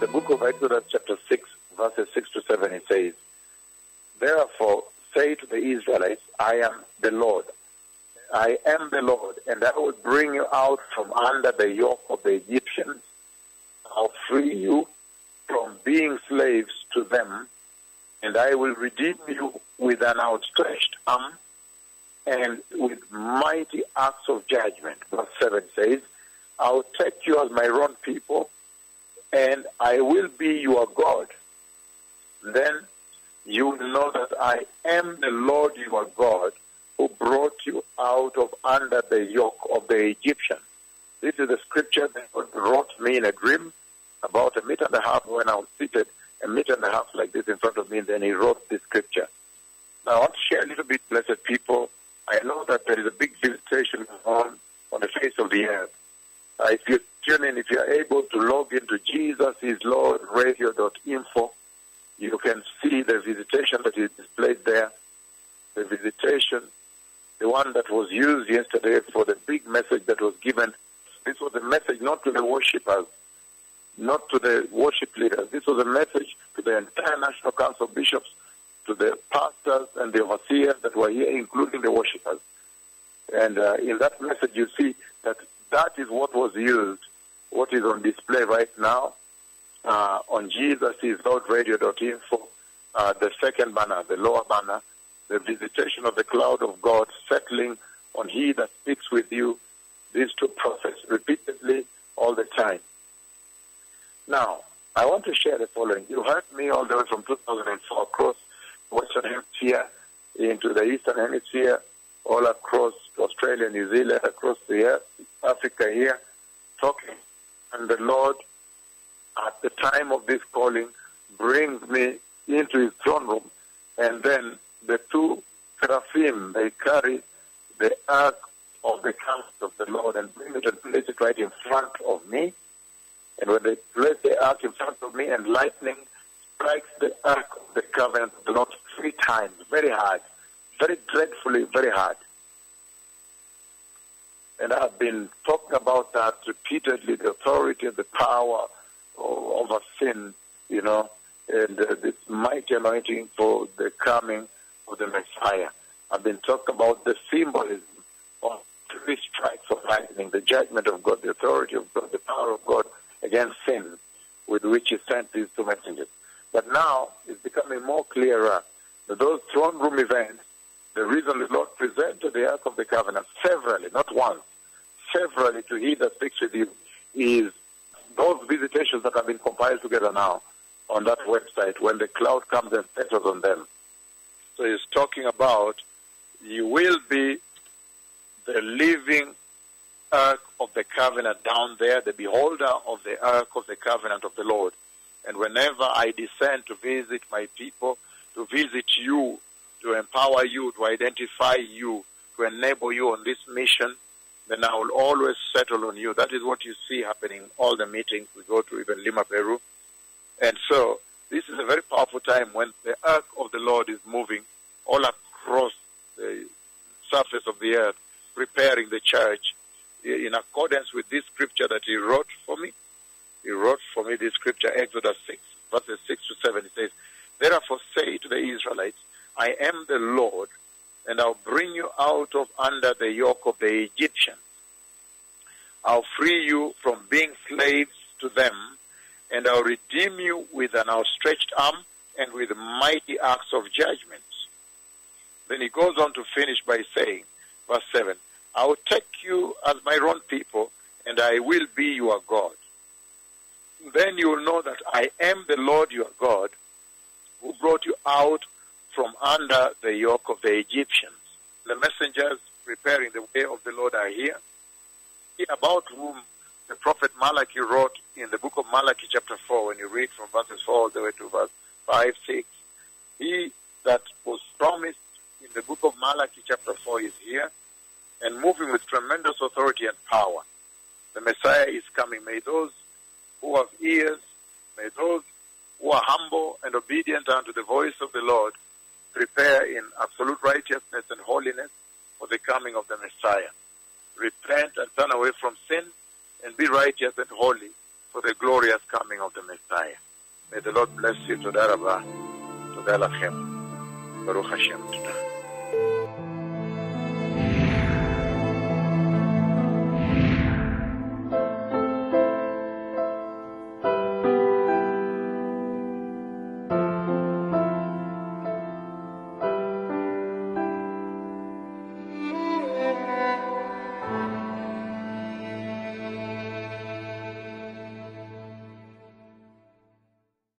The book of Exodus, chapter 6, verses 6 to 7, it says, Therefore, say to the Israelites, I am the Lord. I am the Lord, and I will bring you out from under the yoke of the Egyptians. I'll free you from being slaves to them, and I will redeem you with an outstretched arm and with mighty acts of judgment. Verse 7 says, I'll take you as my own people, and I will be your God. Then you will know that I am the Lord your God who brought you out of under the yoke of the Egyptians. This is the scripture that God wrote me in a dream about a meter and a half when I was seated a meter and a half like this in front of me, and then he wrote this scripture. Now I want to share a little bit, blessed people. I know that there is a big visitation on on the face of the earth. Uh, if you tune in, if you are able to log into Jesus is Lord Radio.info, you can see the visitation that is displayed there. The visitation, the one that was used yesterday for the big message that was given. This was a message not to the worshippers, not to the worship leaders. This was a message to the entire National Council of Bishops, to the pastors and the overseers that were here, including the worshippers. And uh, in that message, you see that that is what was used, what is on display right now uh, on Jesus is Lord Radio.info, uh, the second banner, the lower banner, the visitation of the cloud of God settling on He that speaks with you. These two prophets repeatedly all the time. Now, I want to share the following. You heard me all the way from 2004 across Western Hemisphere into the Eastern Hemisphere, all across Australia, New Zealand, across the earth, Africa here, talking. And the Lord, at the time of this calling, brings me into his throne room. And then the two seraphim, they carry the ark of the covenant of the Lord and bring it and place it right in front of me. And when they place the ark in front of me and lightning strikes the ark of the covenant of the Lord three times, very hard, very dreadfully, very hard. And I've been talking about that repeatedly, the authority the power over sin, you know, and uh, this mighty anointing for the coming of the Messiah. I've been talking about the symbolism of three strikes of lightning, the judgment of God, the authority of God, the power of God against sin, with which He sent these two messengers. But now it's becoming more clearer that those throne room events, the reason the Lord presented the Ark of the Covenant severally, not once, severally to He that speaks with you, is those visitations that have been compiled together now on that website when the cloud comes and settles on them. So he's talking about you will be the living ark of the covenant down there, the beholder of the ark of the covenant of the Lord. And whenever I descend to visit my people, to visit you, to empower you, to identify you, to enable you on this mission, then I will always settle on you. That is what you see happening in all the meetings we go to, even Lima, Peru. And so this is a very powerful time when the ark of the Lord is moving all across the surface of the earth, preparing the church in accordance with this scripture that he wrote for me. He wrote for me this scripture, Exodus 6, verses 6 to 7. It says, Therefore say to the Israelites, I am the Lord, and I'll bring you out of under the yoke of the Egyptians. I'll free you from being slaves to them, and I'll redeem you with an outstretched arm and with mighty acts of judgment. Then he goes on to finish by saying, verse 7, I will take you as my own people, and I will be your God. Then you will know that I am the Lord your God, who brought you out from under the yoke of the Egyptians. The messengers preparing the way of the Lord are here, He about whom the prophet Malachi wrote in the book of Malachi, chapter 4, when you read from verses 4 all the way to verse 5, 6. He that was promised in the book of Malachi, chapter 4, is here and moving with tremendous authority and power. The Messiah is coming. May those who have ears, may those who are humble and obedient unto the voice of the Lord prepare in absolute righteousness and holiness for the coming of the Messiah. Repent and turn away from sin and be righteous and holy for the glorious coming of the Messiah. May the Lord bless you. to Darabah, to Lachem. Baruch Hashem. Toda.